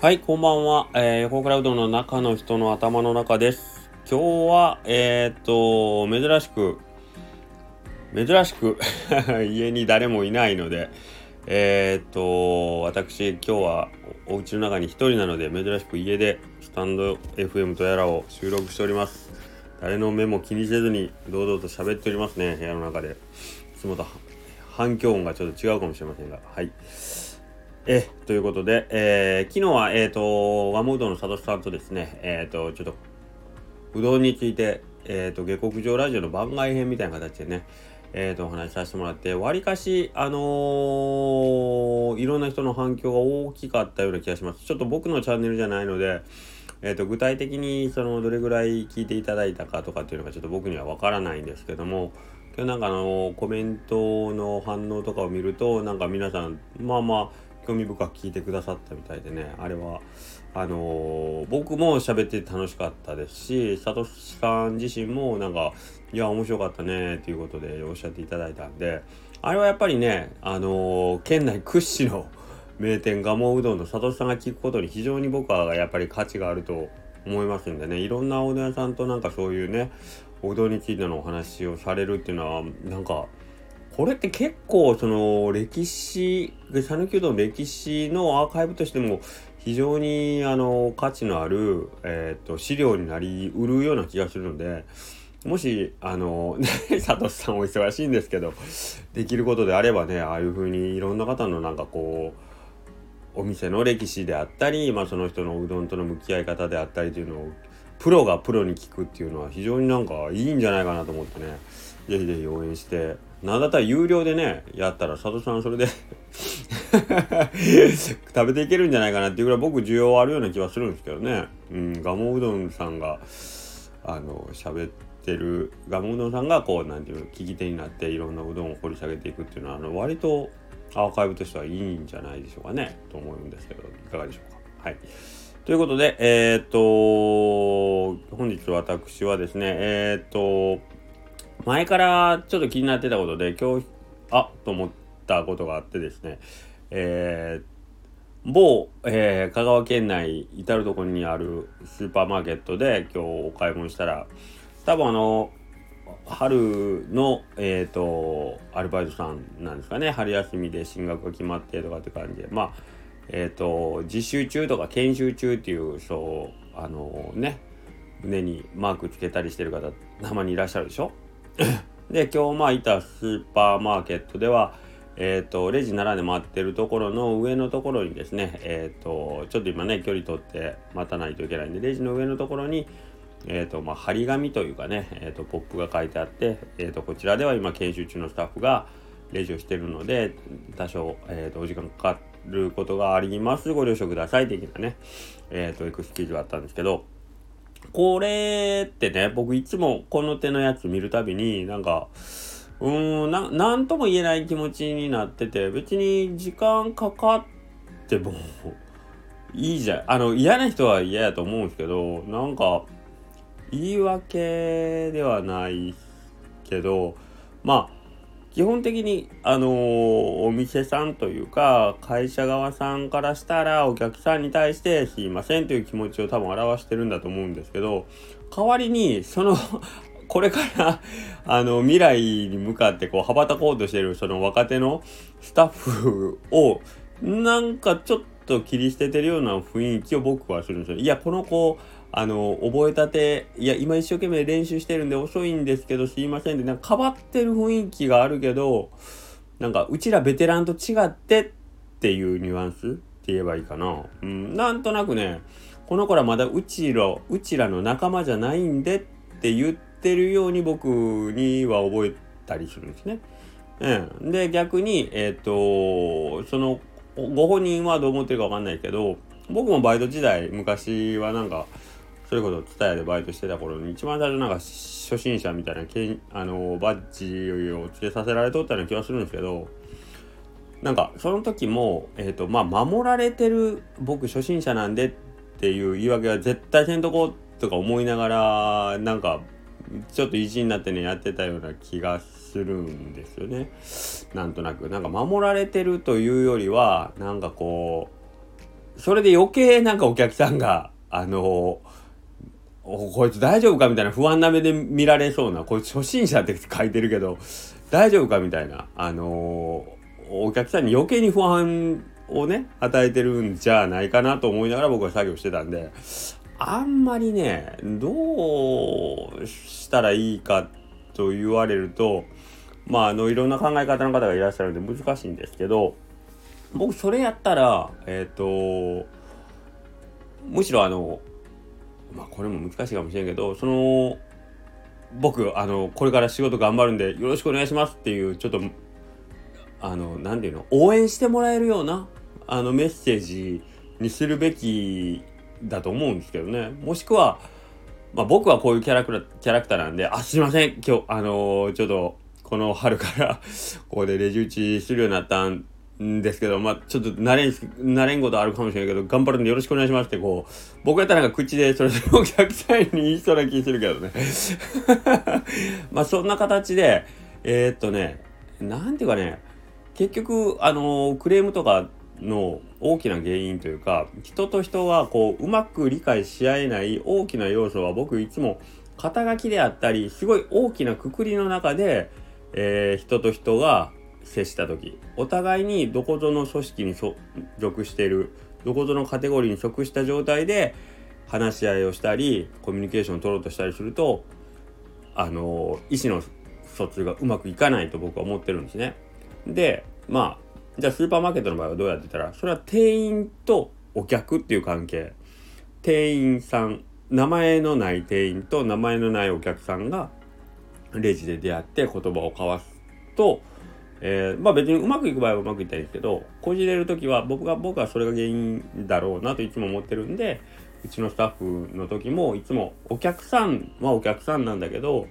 はい、こんばんは。えー、横クラウドの中の人の頭の中です。今日は、えー、っと、珍しく、珍しく 家に誰もいないので、えー、っと、私、今日はお家の中に一人なので、珍しく家でスタンド FM とやらを収録しております。誰の目も気にせずに、堂々と喋っておりますね、部屋の中で。いつもと反響音がちょっと違うかもしれませんが、はい。えということで、えー昨日は、えっ、と、ガムうどんの佐藤さんとですね、えっ、と、ちょっと、うどんについて、えっ、と、下克上ラジオの番外編みたいな形でね、えっ、と、お話しさせてもらって、わりかし、あのいろんな人の反響が大きかったような気がします。ちょっと僕のチャンネルじゃないので、えっ、と、具体的に、その、どれぐらい聞いていただいたかとかっていうのがちょっと僕にはわからないんですけども、今日なんかあのコメントの反応とかを見るとなんか皆さんまあまあ興味深く聞いてくださったみたいでね。あれはあのー僕も喋って楽しかったですしサトシさん自身もなんかいや面白かったねっていうことでおっしゃっていただいたんであれはやっぱりねあのー県内屈指の名店蒲生うどんのサトシさんが聞くことに非常に僕はやっぱり価値があると思いますんでね。いろんなおうどん屋さんとなんかそういうねおうどんについてのお話をされるっていうのはなんかこれって結構その歴史讃岐うどんの歴史のアーカイブとしても非常にあの価値のある、えー、と資料になりうるような気がするのでもしあのね佐藤さんお忙しいんですけどできることであればねああいう風にいろんな方のなんかこうお店の歴史であったり、まあ、その人のうどんとの向き合い方であったりというのをプロがプロに聞くっていうのは非常になんかいいんじゃないかなと思ってね。ぜひぜひ応援して。なんだったら有料でねやったら佐藤さんそれで 食べていけるんじゃないかなっていうぐらい僕需要あるような気はするんですけどね。うん蒲生うどんさんがあの喋ってる蒲生うどんさんがこうなんていうの聞き手になっていろんなうどんを掘り下げていくっていうのはあの割とアーカイブとしてはいいんじゃないでしょうかね。と思うんですけどいかがでしょうか。はい。ということでえーっと本日私はですねえーっと前からちょっと気になってたことで今日あと思ったことがあってですね。えー某、えー香川県内至る所にあるスーパーマーケットで今日お買い物したら多分あの春のえっ、とアルバイトさんなんですかね。春休みで進学が決まってとかって感じで。まあえっ、と実習中とか研修中っていうそうあのね胸にマークつけたりしてる方たまにいらっしゃるでしょ。で今日まあいたスーパーマーケットではえっ、とレジ並んで待ってるところの上のところにですねえっ、とちょっと今ね距離取って待たないといけないんでレジの上のところにえーとまあ、張り紙というかね、えー、とポップが書いてあって、えー、とこちらでは今研修中のスタッフがレジをしてるので多少、えー、とお時間かかることがあります。ご了承ください的なね、えー、とエクスキューズがあったんですけどこれってね僕いつもこの手のやつ見るたびになんかうーんななんとも言えない気持ちになってて別に時間かかってもいいじゃん。あの嫌な人は嫌やと思うんですけどなんか言い訳ではないけどまあ基本的にあのーお店さんというか会社側さんからしたらお客さんに対してすいませんという気持ちを多分表してるんだと思うんですけど代わりにその これからあの未来に向かってこう羽ばたこうとしてるその若手のスタッフをなんかちょっと切り捨ててるような雰囲気を僕はするんですよ。いやこの子あの覚えたていや今一生懸命練習してるんで遅いんですけどすいませんってなんか変わってる雰囲気があるけどなんかうちらベテランと違ってっていうニュアンスって言えばいいかな。うん、なんとなくねこの子らまだうちらうちらの仲間じゃないんでって言ってるように僕には覚えたりするんですね。うん、で逆にえっ、とそのご本人はどう思ってるかわかんないけど僕もバイト時代昔はなんかそれこそ TSUTAYA でバイトしてた頃に一番最初なんか初心者みたいなけんあのバッジをつけさせられとったような気がするんですけどなんかその時も、えーとまあ、守られてる僕初心者なんでっていう言い訳は絶対せんとこうとか思いながらなんかちょっと意地になってねやってたような気がするんですよね。なんとなくなんか守られてるというよりはなんかこうそれで余計なんかお客さんがあのおこいつ大丈夫かみたいな不安な目で見られそうなこいつ初心者って書いてるけど大丈夫かみたいなあのお客さんに余計に不安をね与えてるんじゃないかなと思いながら僕は作業してたんであんまりねどうしたらいいかと言われるとまああのいろんな考え方の方がいらっしゃるんで難しいんですけど僕それやったらえっ、ー、とむしろあのまあこれも難しいかもしれんけどその僕あのこれから仕事頑張るんでよろしくお願いしますっていうちょっとあの何て言うの応援してもらえるようなあのメッセージにするべきだと思うんですけどね。もしくは、まあ、僕はこういうキャラクターキャラクターなんであすいません今日あの、ちょっとこの春からここでレジ打ちするようになったんんですけど、まあ、ちょっと慣れん、慣れんことあるかもしれないけど、頑張るんでよろしくお願いしますって、こう、僕やったらなんか口でそれぞれお客さんに言いそうな気するけどね。まあ、そんな形で、えー、っとね、なんていうかね、結局、あのクレームとかの大きな原因というか、人と人がこう、うまく理解し合えない大きな要素は僕いつも肩書きであったり、すごい大きなくくりの中で、えー、人と人が接した時お互いにどこぞの組織に属しているどこぞのカテゴリーに属した状態で話し合いをしたりコミュニケーションを取ろうとしたりするとあの意思の疎通がうまくいかないと僕は思ってるんですね。でまあじゃあスーパーマーケットの場合はどうやってたらそれは店員とお客っていう関係店員さん名前のない店員と名前のないお客さんがレジで出会って言葉を交わすとえー、まあ別にうまくいく場合はうまくいったらいいですけどこじれる時は僕が僕はそれが原因だろうなといつも思ってるんでうちのスタッフの時もいつもお客さんはお客さんなんだけど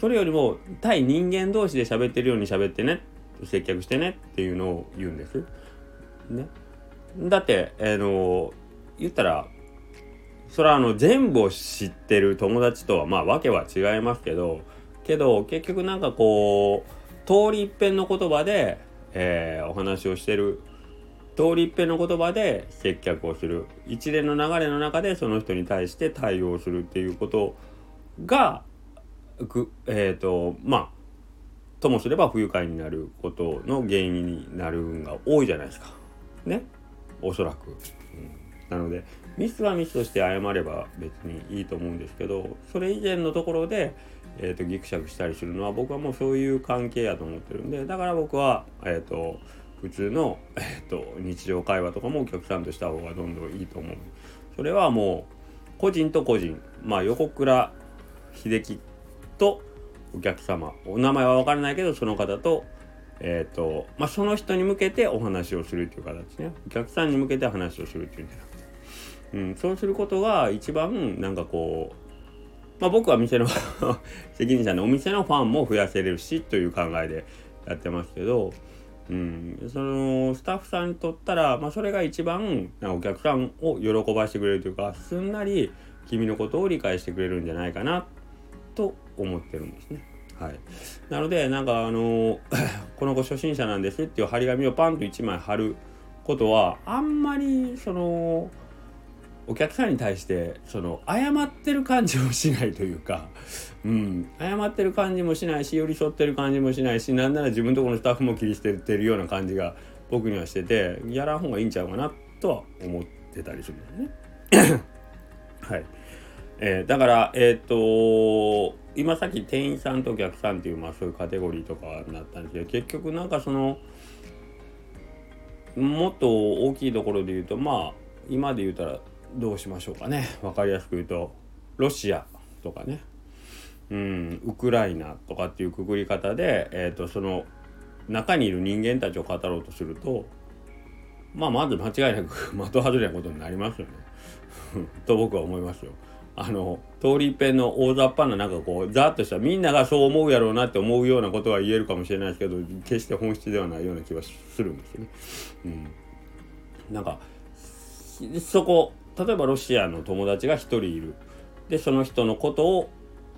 それよりも対人間同士で喋ってるように喋ってね接客してねっていうのを言うんです。ね、だって、あの言ったらそれはあの全部を知ってる友達とはまあ訳は違いますけどけど結局なんかこう通り一遍の言葉で、えー、お話をしてる通り一遍の言葉で接客をする一連の流れの中でその人に対して対応するっていうことがえっ、ー、とまあともすれば不愉快になることの原因になるんが多いじゃないですか。ね？おそらく。うん、なのでミスはミスとして謝れば別にいいと思うんですけどそれ以前のところでえーと、ギクシャクしたりするのは僕はもうそういう関係やと思ってるんでだから僕は、えーと、普通の、えーと、日常会話とかもお客さんとした方がどんどんいいと思う。それはもう個人と個人まあ横倉秀樹とお客様お名前は分からないけどその方とえーとまあ、その人に向けてお話をするっていう形ね。お客さんに向けて話をするっていうんじゃなくて、うん、そうすることが一番なんかこうまあ、僕は店の 責任者のお店のファンも増やせれるしという考えでやってますけど、うん、そのスタッフさんにとったら、まあ、それが一番お客さんを喜ばしてくれるというかすんなり君のことを理解してくれるんじゃないかなと思ってるんですね。はい、なのでなんかあの この子初心者なんですっていう張り紙をパンと1枚貼ることはあんまりそのお客さんに対してその謝ってる感じもしないというか、うん、謝ってる感じもしないし寄り添ってる感じもしないしなんなら自分とこのスタッフも切り捨ててるような感じが僕にはしててやらん方がいいんちゃうかなとは思ってたりするんですね。はいえー、だからえっ、と今さっき店員さんとお客さんっていう、まあ、そういうカテゴリーとかになったんですけど結局なんかそのもっと大きいところで言うとまあ今で言うたらどうしましょうかね分かりやすく言うとロシアとかねうんウクライナとかっていうくくり方で、えーと、その中にいる人間たちを語ろうとするとまあまず間違いなく 的外れなことになりますよね と僕は思いますよ。あの通り一遍の大雑把ななんかこうざっとしたみんながそう思うやろうなって思うようなことは言えるかもしれないですけど決して本質ではないような気はするんですよね。うん、なんかそこ例えばロシアの友達が1人いるでその人のことを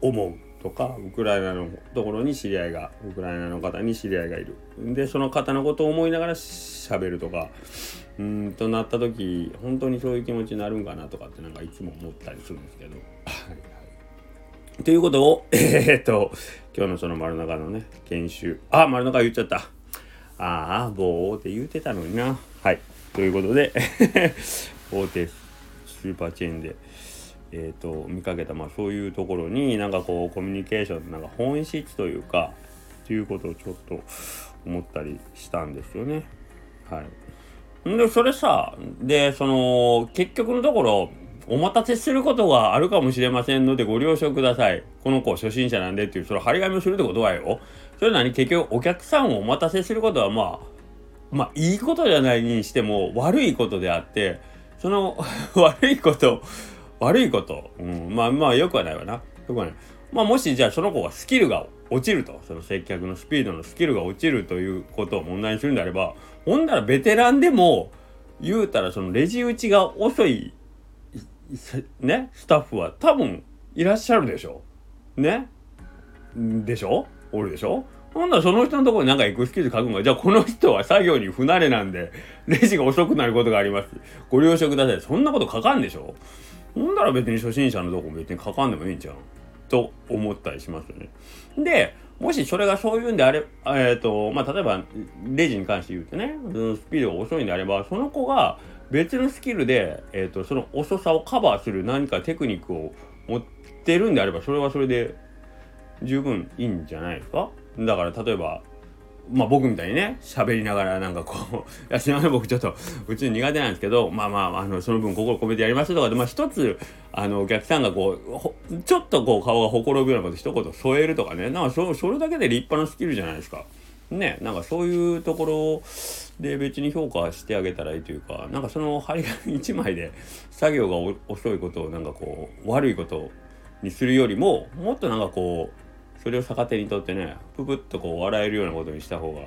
思うとかウクライナのところに知り合いがウクライナの方に知り合いがいるでその方のことを思いながら喋るとかうんとなった時本当にそういう気持ちになるんかなとかってなんかいつも思ったりするんですけど。ということを、えー、っと、今日のその丸中のね、研修。あ、丸中言っちゃった。ああ、棒って言うてたのにな。はい。ということで、大手スーパーチェーンで、えっ、ー、と、見かけた、まあそういうところになんかこう、コミュニケーション、なんか本質というか、っていうことをちょっと思ったりしたんですよね。はい。で、それさ、で、その、結局のところ、お待たせすることがあるかもしれませんのでご了承ください。この子初心者なんでっていう、それ張り紙をするってことはよ。それなに結局お客さんをお待たせすることはまあ、まあいいことじゃないにしても悪いことであって、その 悪いこと、悪いこと、うん、まあまあよくはないわな。よくはない。まあもしじゃあその子がスキルが落ちると、その接客のスピードのスキルが落ちるということを問題にするんであれば、ほんならベテランでも言うたらそのレジ打ちが遅いね、スタッフは多分いらっしゃるでしょ。ねでしょ？おるでしょ？ほんならその人のところになんかエクスキューズ書くんが、じゃあこの人は作業に不慣れなんで、レジが遅くなることがあります。ご了承ください。そんなこと書かんでしょ？ほんなら別に初心者のとこ別に書かんでもいいんじゃん。と思ったりしますよね。で、もしそれがそういうんであれ、えっ、ー、と、まあ、例えば、レジに関して言うとね、スピードが遅いんであれば、その子が、別のスキルで、えーと、その遅さをカバーする何かテクニックを持ってるんであればそれはそれで十分いいんじゃないですか？だから例えばまあ僕みたいにね喋りながらなんかこう「いやすいません僕ちょっとうち苦手なんですけどまあまああのその分心込めてやります」とかでまあ一つあのお客さんがこうちょっとこう顔がほころぶようなこと一言添えるとかねなんかそそれだけで立派なスキルじゃないですか。ねなんかそういうところで別に評価してあげたらいいというかなんかその張り紙1枚で作業が遅いことをなんかこう悪いことにするよりももっとなんかこうそれを逆手にとってねぷぷっとこう笑えるようなことにした方が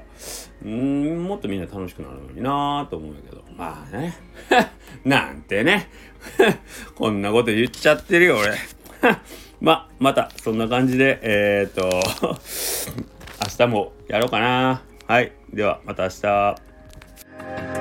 うんもっとみんな楽しくなるのになぁと思うんやけどまあね なんてね こんなこと言っちゃってるよ俺 ままたそんな感じでえー、っと明日もやろうかな。はい。では、また明日。